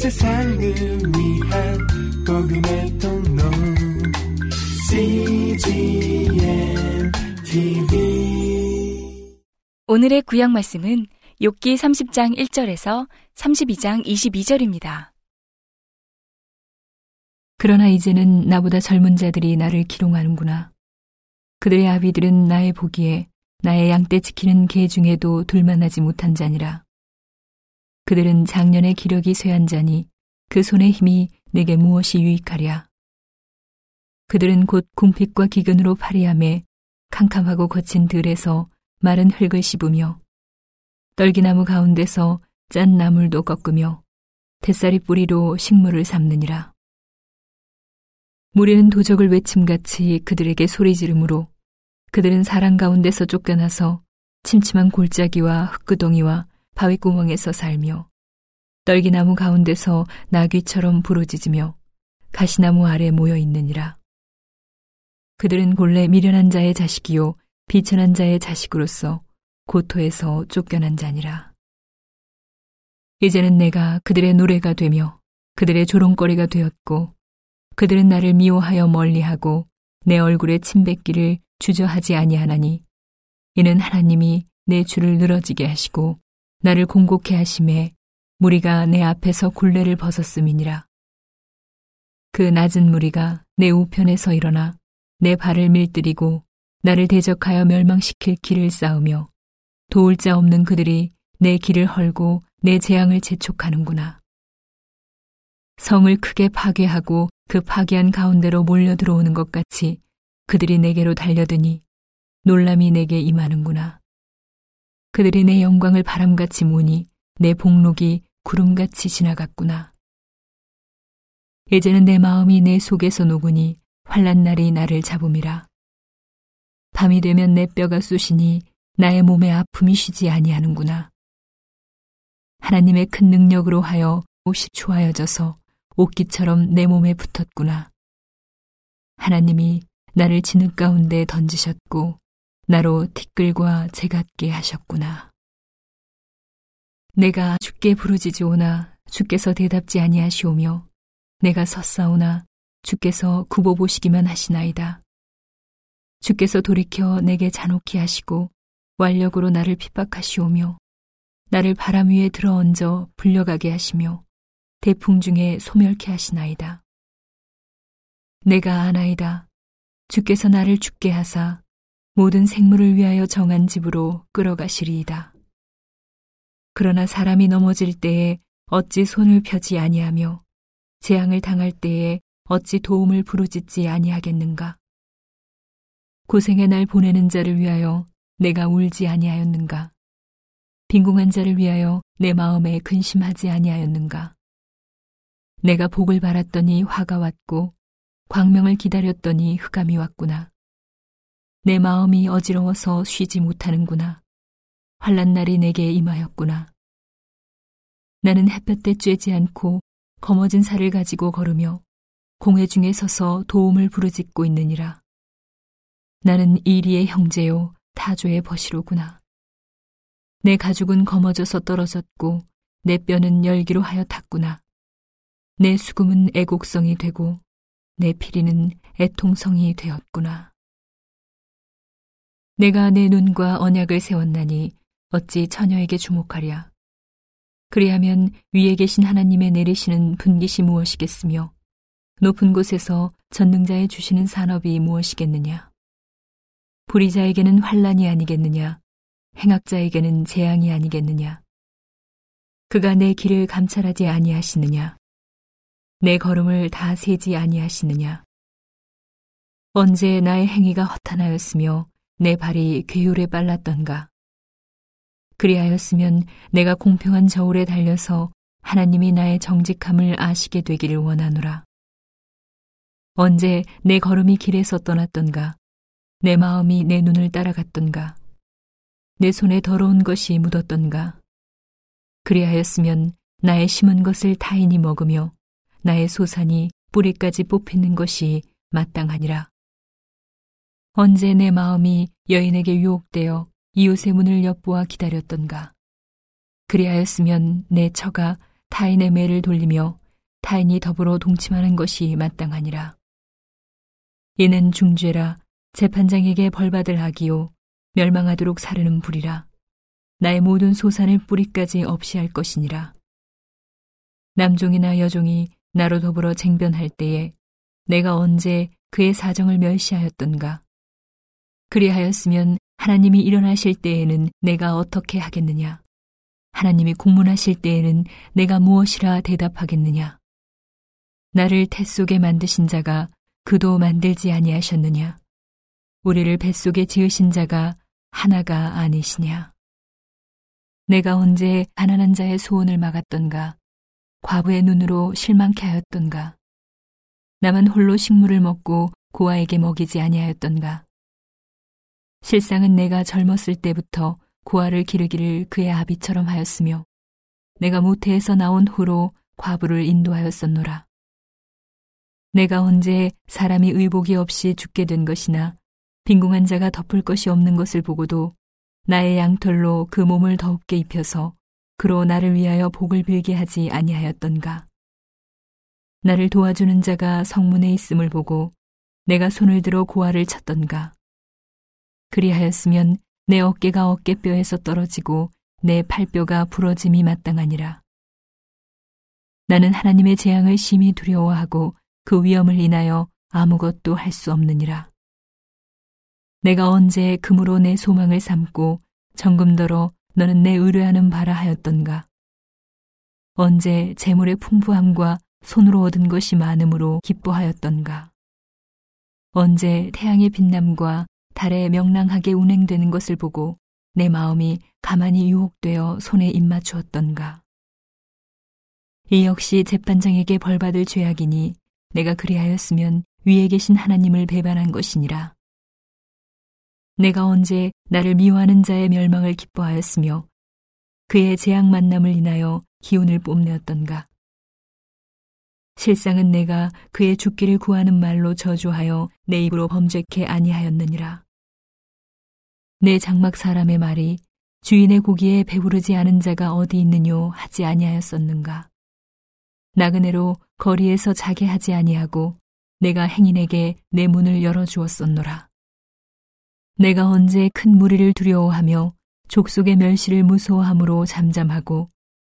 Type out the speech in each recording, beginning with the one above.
세상을 위한 복음의 통로 CGM TV 오늘의 구약 말씀은 욥기 30장 1절에서 32장 22절입니다. 그러나 이제는 나보다 젊은 자들이 나를 기롱하는구나. 그들의 아비들은 나의 보기에 나의 양떼 지키는 개 중에도 둘만하지 못한 자니라. 그들은 작년의 기력이 쇠한 자니 그 손의 힘이 내게 무엇이 유익하랴. 그들은 곧 궁핍과 기근으로 파리함에 캄캄하고 거친 들에서 마른 흙을 씹으며 떨기나무 가운데서 짠 나물도 꺾으며 뱃살이 뿌리로 식물을 삼느니라. 무리는 도적을 외침같이 그들에게 소리 지르므로 그들은 사람 가운데서 쫓겨나서 침침한 골짜기와 흙구덩이와 바위구멍에서 살며 떨기나무 가운데서 나귀처럼 부르짖으며 가시나무 아래 모여 있느니라. 그들은 본래 미련한 자의 자식이요 비천한 자의 자식으로서 고토에서 쫓겨난 자니라. 이제는 내가 그들의 노래가 되며 그들의 조롱거리가 되었고 그들은 나를 미워하여 멀리하고 내 얼굴에 침뱉기를 주저하지 아니하나니 이는 하나님이 내 줄을 늘어지게 하시고 나를 공곡해 하심에 무리가 내 앞에서 굴레를 벗었음이니라. 그 낮은 무리가 내 우편에서 일어나 내 발을 밀들이고 나를 대적하여 멸망시킬 길을 쌓으며 도울 자 없는 그들이 내 길을 헐고 내 재앙을 재촉하는구나. 성을 크게 파괴하고 그 파괴한 가운데로 몰려 들어오는 것 같이 그들이 내게로 달려드니 놀람이 내게 임하는구나. 그들이 내 영광을 바람같이 모니 내 복록이 구름같이 지나갔구나. 이제는 내 마음이 내 속에서 녹으니 환란 날이 나를 잡음이라. 밤이 되면 내 뼈가 쑤시니 나의 몸에 아픔이 쉬지 아니하는구나. 하나님의 큰 능력으로 하여 옷이 추하여져서 옷깃처럼 내 몸에 붙었구나. 하나님이 나를 진흙 가운데 던지셨고 나로 티끌과 재 같게 하셨구나. 내가 주께 부르짖으오나 주께서 대답지 아니하시오며 내가 섰사오나 주께서 굽어 보시기만 하시나이다. 주께서 돌이켜 내게 잔혹히 하시고 완력으로 나를 핍박하시오며 나를 바람 위에 들어얹어 불려가게 하시며 대풍 중에 소멸케 하시나이다. 내가 아나이다. 주께서 나를 죽게 하사 모든 생물을 위하여 정한 집으로 끌어가시리이다. 그러나 사람이 넘어질 때에 어찌 손을 펴지 아니하며 재앙을 당할 때에 어찌 도움을 부르짖지 아니하겠는가? 고생의 날 보내는 자를 위하여 내가 울지 아니하였는가? 빈궁한 자를 위하여 내 마음에 근심하지 아니하였는가? 내가 복을 바랐더니 화가 왔고 광명을 기다렸더니 흑암이 왔구나. 내 마음이 어지러워서 쉬지 못하는구나. 환란 날이 내게 임하였구나. 나는 햇볕 때 쬐지 않고 검어진 살을 가지고 걸으며 공회 중에 서서 도움을 부르짖고 있느니라. 나는 이리의 형제요 타조의 버시로구나. 내 가죽은 검어져서 떨어졌고 내 뼈는 열기로 하여 탔구나. 내 수금은 애곡성이 되고 내 피리는 애통성이 되었구나. 내가 내 눈과 언약을 세웠나니 어찌 처녀에게 주목하랴. 그리하면 위에 계신 하나님의 내리시는 분깃이 무엇이겠으며 높은 곳에서 전능자의 주시는 산업이 무엇이겠느냐. 불의자에게는 환란이 아니겠느냐. 행악자에게는 재앙이 아니겠느냐. 그가 내 길을 감찰하지 아니하시느냐. 내 걸음을 다 세지 아니하시느냐? 언제 나의 행위가 허탄하였으며 내 발이 괴율에 빨랐던가? 그리하였으면 내가 공평한 저울에 달려서 하나님이 나의 정직함을 아시게 되기를 원하노라. 언제 내 걸음이 길에서 떠났던가? 내 마음이 내 눈을 따라갔던가? 내 손에 더러운 것이 묻었던가? 그리하였으면 나의 심은 것을 타인이 먹으며 나의 소산이 뿌리까지 뽑히는 것이 마땅하니라. 언제 내 마음이 여인에게 유혹되어 이웃의 문을 엿보아 기다렸던가. 그리하였으면 내 처가 타인의 매를 돌리며 타인이 더불어 동침하는 것이 마땅하니라. 이는 중죄라 재판장에게 벌받을 하기요 멸망하도록 사르는 불이라 나의 모든 소산을 뿌리까지 없이 할 것이니라. 남종이나 여종이 나로 더불어 쟁변할 때에 내가 언제 그의 사정을 멸시하였던가. 그리하였으면 하나님이 일어나실 때에는 내가 어떻게 하겠느냐. 하나님이 공문하실 때에는 내가 무엇이라 대답하겠느냐. 나를 태 속에 만드신 자가 그도 만들지 아니하셨느냐. 우리를 뱃속에 지으신 자가 하나가 아니시냐. 내가 언제 가난한 자의 소원을 막았던가. 과부의 눈으로 실망케 하였던가. 나만 홀로 식물을 먹고 고아에게 먹이지 아니하였던가. 실상은 내가 젊었을 때부터 고아를 기르기를 그의 아비처럼 하였으며 내가 모태에서 나온 후로 과부를 인도하였었노라. 내가 언제 사람이 의복이 없이 죽게 된 것이나 빈궁한 자가 덮을 것이 없는 것을 보고도 나의 양털로 그 몸을 더웁게 입혀서 그로 나를 위하여 복을 빌게 하지 아니하였던가. 나를 도와주는 자가 성문에 있음을 보고 내가 손을 들어 고아를 쳤던가. 그리하였으면 내 어깨가 어깨뼈에서 떨어지고 내 팔뼈가 부러짐이 마땅하니라. 나는 하나님의 재앙을 심히 두려워하고 그 위험을 인하여 아무것도 할 수 없느니라. 내가 언제 금으로 내 소망을 삼고 정금더러 너는 내 의뢰하는 바라 하였던가. 언제 재물의 풍부함과 손으로 얻은 것이 많음으로 기뻐하였던가. 언제 태양의 빛남과 달의 명랑하게 운행되는 것을 보고 내 마음이 가만히 유혹되어 손에 입맞추었던가. 이 역시 재판장에게 벌받을 죄악이니 내가 그리하였으면 위에 계신 하나님을 배반한 것이니라. 내가 언제 나를 미워하는 자의 멸망을 기뻐하였으며 그의 재앙 만남을 인하여 기운을 뽐내었던가. 실상은 내가 그의 죽기를 구하는 말로 저주하여 내 입으로 범죄케 아니하였느니라. 내 장막 사람의 말이 주인의 고기에 배부르지 않은 자가 어디 있느뇨 하지 아니하였었는가. 나그네로 거리에서 자게 하지 아니하고 내가 행인에게 내 문을 열어주었었노라. 내가 언제 큰 무리를 두려워하며 족속의 멸시를 무서워함으로 잠잠하고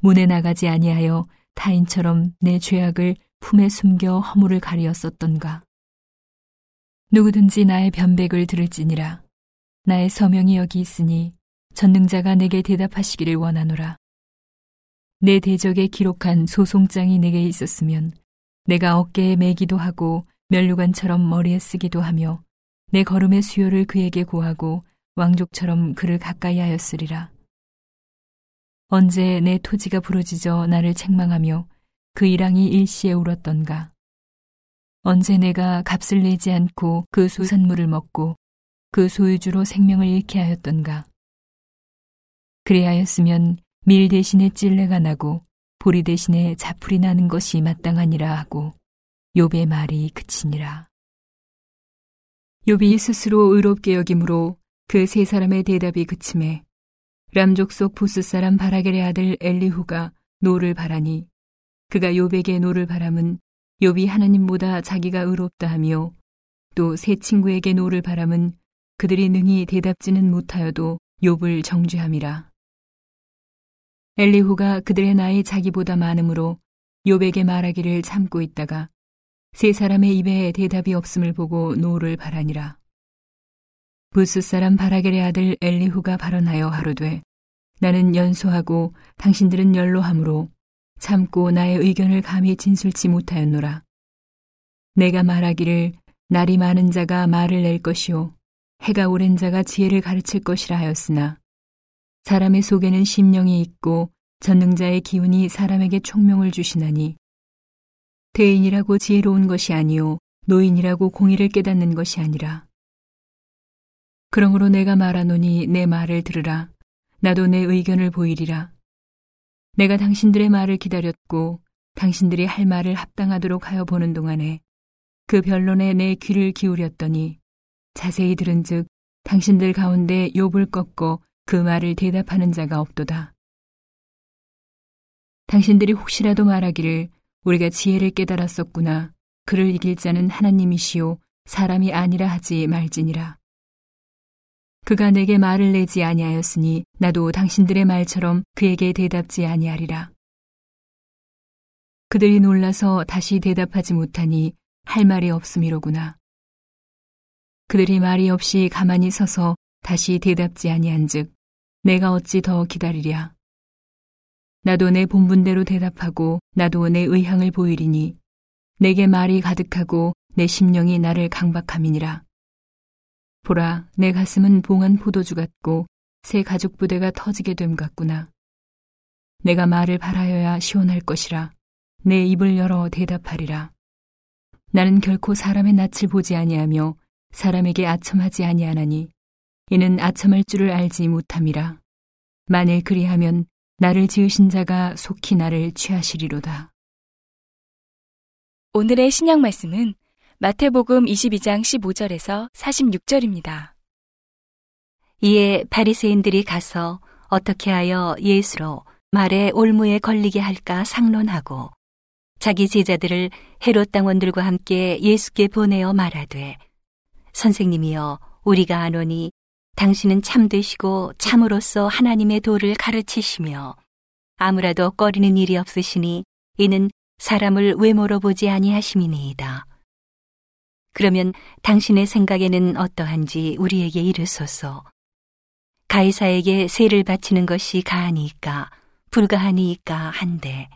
문에 나가지 아니하여 타인처럼 내 죄악을 품에 숨겨 허물을 가리었었던가. 누구든지 나의 변백을 들을지니라. 나의 서명이 여기 있으니 전능자가 내게 대답하시기를 원하노라. 내 대적에 기록한 소송장이 내게 있었으면 내가 어깨에 매기도 하고 멸류관처럼 머리에 쓰기도 하며 내 걸음의 수요를 그에게 구하고 왕족처럼 그를 가까이 하였으리라. 언제 내 토지가 부러지져 나를 책망하며 그 일랑이 일시에 울었던가. 언제 내가 값을 내지 않고 그 소산물을 먹고 그 소유주로 생명을 잃게 하였던가. 그리하였으면 밀 대신에 찔레가 나고 보리 대신에 잡풀이 나는 것이 마땅하니라 하고 욥의 말이 그치니라. 욥이 스스로 의롭게 여기므로 그 세 사람의 대답이 그치매 람 족속 부스 사람 바라겔의 아들 엘리후가 노를 발하니 그가 욥에게 노를 발함은 욥이 하나님보다 자기가 의롭다 하며 또 세 친구에게 노를 발함은 그들이 능히 대답지는 못하여도 욥을 정죄함이라. 엘리후가 그들의 나이 자기보다 많으므로 욥에게 말하기를 참고 있다가 세 사람의 입에 대답이 없음을 보고 노를 발하니라. 부스 사람 바라겔의 아들 엘리후가 발언하여 가로되 나는 연소하고 당신들은 연로하므로 참고 나의 의견을 감히 진술치 못하였노라. 내가 말하기를 날이 많은 자가 말을 낼 것이요 해가 오랜 자가 지혜를 가르칠 것이라 하였으나 사람의 속에는 심령이 있고 전능자의 기운이 사람에게 총명을 주시나니 대인이라고 지혜로운 것이 아니요 노인이라고 공의를 깨닫는 것이 아니라. 그러므로 내가 말하노니 내 말을 들으라. 나도 내 의견을 보이리라 내가 당신들의 말을 기다렸고 당신들이 할 말을 합당하도록 하여 보는 동안에 그 변론에 내 귀를 기울였더니 자세히 들은즉 당신들 가운데 욥을 꺾어 그 말을 대답하는 자가 없도다. 당신들이 혹시라도 말하기를 우리가 지혜를 깨달았었구나. 그를 이길 자는 하나님이시요 사람이 아니라 하지 말지니라. 그가 내게 말을 내지 아니하였으니 나도 당신들의 말처럼 그에게 대답지 아니하리라. 그들이 놀라서 다시 대답하지 못하니 할 말이 없음이로구나. 그들이 말이 없이 가만히 서서 다시 대답지 아니한즉 내가 어찌 더 기다리랴. 나도 내 본분대로 대답하고 나도 내 의향을 보이리니 내게 말이 가득하고 내 심령이 나를 강박함이니라. 보라, 내 가슴은 봉한 포도주 같고 새 가죽 부대가 터지게 됨 같구나. 내가 말을 바라여야 시원할 것이라. 내 입을 열어 대답하리라. 나는 결코 사람의 낯을 보지 아니하며 사람에게 아첨하지 아니하나니 이는 아첨할 줄을 알지 못함이라. 만일 그리하면 나를 지으신 자가 속히 나를 취하시리로다. 오늘의 신약 말씀은 마태복음 22장 15절에서 46절입니다. 이에 바리새인들이 가서 어떻게 하여 예수로 말에 올무에 걸리게 할까 상론하고 자기 제자들을 헤롯 당원들과 함께 예수께 보내어 말하되 선생님이여 우리가 아노니 당신은 참되시고 참으로서 하나님의 도를 가르치시며 아무라도 꺼리는 일이 없으시니 이는 사람을 외모로 보지 아니하심이니이다. 그러면 당신의 생각에는 어떠한지 우리에게 이르소서. 가이사에게 세를 바치는 것이 가하니까 불가하니까 한데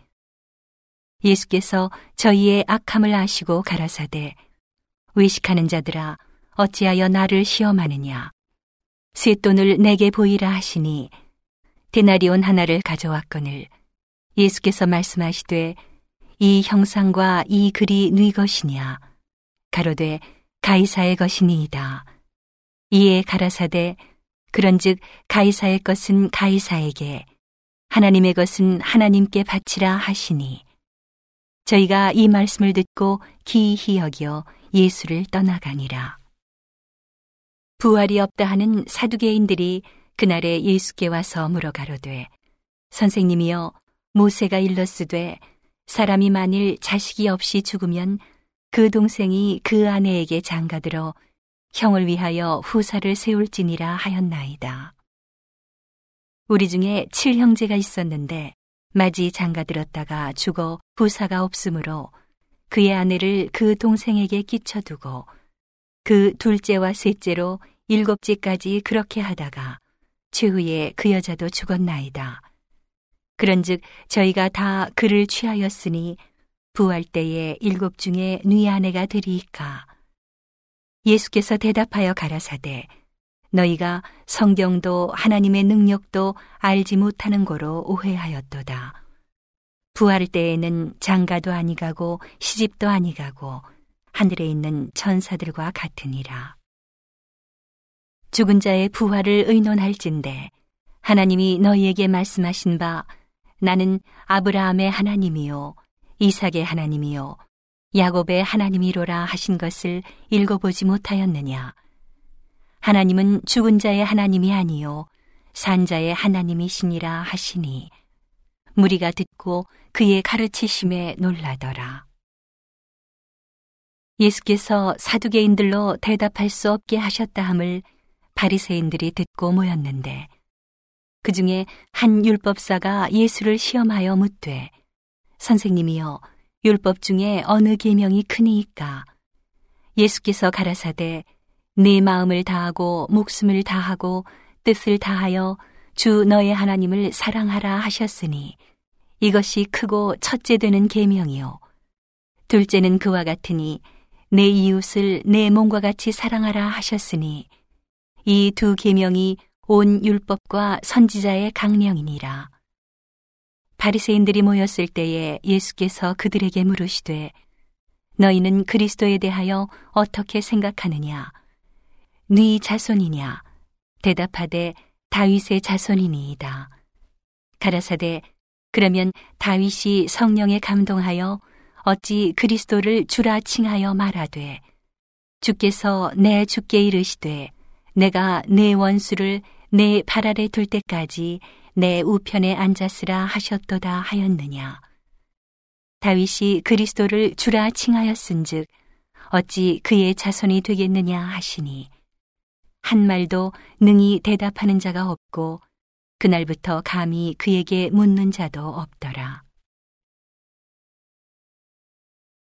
예수께서 저희의 악함을 아시고 가라사대 외식하는 자들아 어찌하여 나를 시험하느냐 쇳돈을 내게 보이라 하시니 데나리온 하나를 가져왔거늘 예수께서 말씀하시되 이 형상과 이 글이 네 것이냐 가로되 가이사의 것이니이다 이에 가라사대 그런즉 가이사의 것은 가이사에게 하나님의 것은 하나님께 바치라 하시니 저희가 이 말씀을 듣고 기이히 여겨 예수를 떠나가니라. 부활이 없다 하는 사두개인들이 그날에 예수께 와서 물어가로되 선생님이여 모세가 일렀으되 사람이 만일 자식이 없이 죽으면 그 동생이 그 아내에게 장가들어 형을 위하여 후사를 세울지니라 하였나이다. 우리 중에 칠형제가 있었는데 마지 장가들었다가 죽어 부사가 없으므로 그의 아내를 그 동생에게 끼쳐두고 그 둘째와 셋째로 일곱째까지 그렇게 하다가 최후에 그 여자도 죽었나이다. 그런즉 저희가 다 그를 취하였으니 부활 때에 일곱 중에 네 아내가 되리이까. 예수께서 대답하여 가라사대 너희가 성경도 하나님의 능력도 알지 못하는 거로 오해하였도다. 부활 때에는 장가도 아니가고 시집도 아니가고 하늘에 있는 천사들과 같으니라. 죽은 자의 부활을 의논할진대 하나님이 너희에게 말씀하신 바 나는 아브라함의 하나님이요 이삭의 하나님이요 야곱의 하나님이로라 하신 것을 읽어보지 못하였느냐 하나님은 죽은 자의 하나님이 아니요 산자의 하나님이시니라 하시니 무리가 듣고 그의 가르치심에 놀라더라. 예수께서 사두개인들로 대답할 수 없게 하셨다 함을 바리새인들이 듣고 모였는데 그 중에 한 율법사가 예수를 시험하여 묻되 선생님이여 율법 중에 어느 계명이 크니이까? 예수께서 가라사대 네 마음을 다하고 목숨을 다하고 뜻을 다하여 주 너의 하나님을 사랑하라 하셨으니 이것이 크고 첫째 되는 계명이요. 둘째는 그와 같으니 내 이웃을 내 몸과 같이 사랑하라 하셨으니 이 두 계명이 온 율법과 선지자의 강령이니라 바리새인들이 모였을 때에 예수께서 그들에게 물으시되 너희는 그리스도에 대하여 어떻게 생각하느냐? 네 자손이냐? 대답하되 다윗의 자손이니이다. 가라사대 그러면 다윗이 성령에 감동하여 어찌 그리스도를 주라 칭하여 말하되 주께서 내 주께 이르시되 내가 내 원수를 내 발 아래 둘 때까지 내 우편에 앉았으라 하셨도다 하였느냐. 다윗이 그리스도를 주라 칭하였은즉 어찌 그의 자손이 되겠느냐 하시니 한 말도 능히 대답하는 자가 없고 그날부터 감히 그에게 묻는 자도 없더라.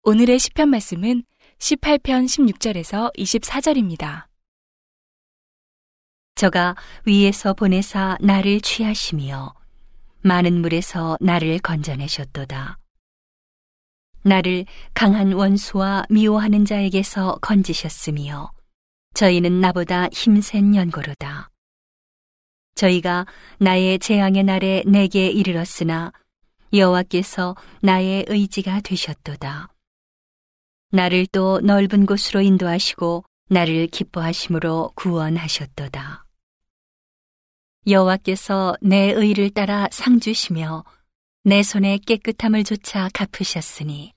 오늘의 시편 말씀은 18편 16절에서 24절입니다. 저가 위에서 보내사 나를 취하시며 많은 물에서 나를 건져내셨도다. 나를 강한 원수와 미워하는 자에게서 건지셨으며 저희는 나보다 힘센 연고로다. 저희가 나의 재앙의 날에 내게 이르렀으나 여호와께서 나의 의지가 되셨도다. 나를 또 넓은 곳으로 인도하시고 나를 기뻐하심으로 구원하셨도다. 여호와께서 내 의를 따라 상 주시며 내 손의 깨끗함을 조차 갚으셨으니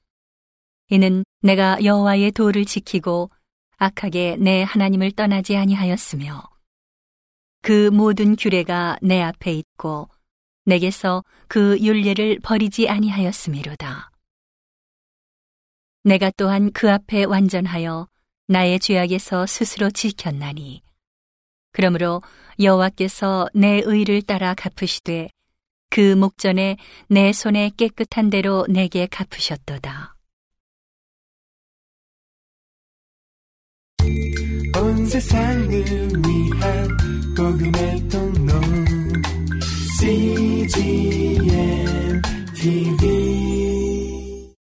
이는 내가 여호와의 도를 지키고 악하게 내 하나님을 떠나지 아니하였으며 그 모든 규례가 내 앞에 있고 내게서 그 윤례를 버리지 아니하였음이로다. 내가 또한 그 앞에 완전하여 나의 죄악에서 스스로 지켰나니 그러므로 여호와께서 내 의를 따라 갚으시되 그 목전에 내 손에 깨끗한 대로 내게 갚으셨도다. 온 세상을 위한 복음의 통로 CGM TV